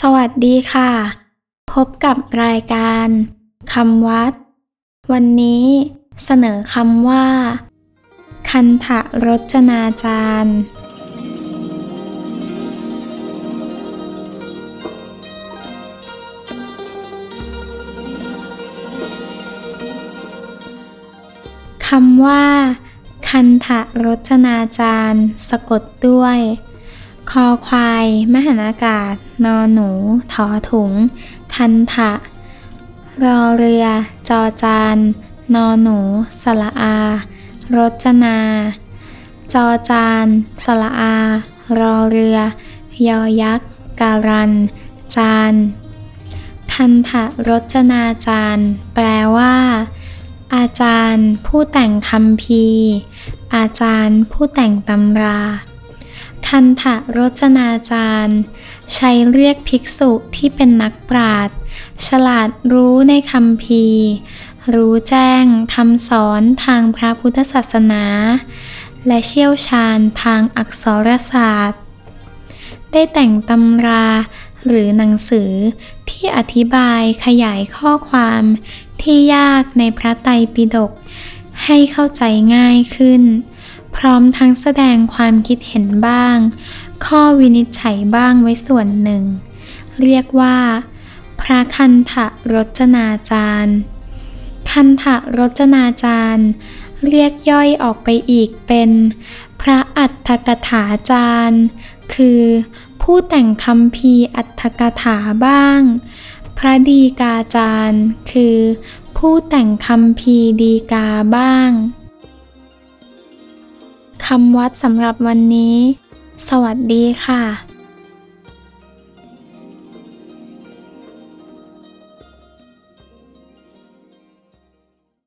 สวัสดีค่ะ พบกับรายการคำวัด วันนี้เสนอคำว่า คันธรจนาจารย์คำว่า คันธรจนาจารย์ สะกดด้วย คอควาย มหานากาศ นอหนู ถอถุง คันทะ รอเรือ จอจาน นอหนู สละอา รจนา จอจาน สละอา รอเรือ ยอยักษ์ การัน จาน คันธรจนาจารย์แปลว่า อาจารย์ ผู้แต่งคำพี อาจารย์ ผู้แต่งตำรา คันธรจนาจารย์ ใช้เรียกภิกษุที่เป็นนักปราชญ์ฉลาดรู้ในคำพีรู้แจ้งคำสอนทางพระพุทธศาสนา และเชี่ยวชาญทางอักษรศาสตร์ ได้แต่งตำราหรือหนังสือที่อธิบายขยายข้อความที่ยากในพระไตรปิฎกให้เข้าใจง่ายขึ้น ร้อมทั้งแสดงความคิดเห็นบ้าง ข้อวินิจฉัยบ้างไว้ส่วนหนึ่ง เรียกว่า พระคันธรจนาจารย์ คันธรจนาจารย์ เรียกย่อยออกไปอีกเป็น พระอัฏฐกถาจารย์ คือผู้แต่งคำพีอัฏฐกถาบ้าง พระดีกาจารย์ คือผู้แต่งคำพีดีกาบ้างำวัดสำหรับวันนี้ สวัสดีค่ะ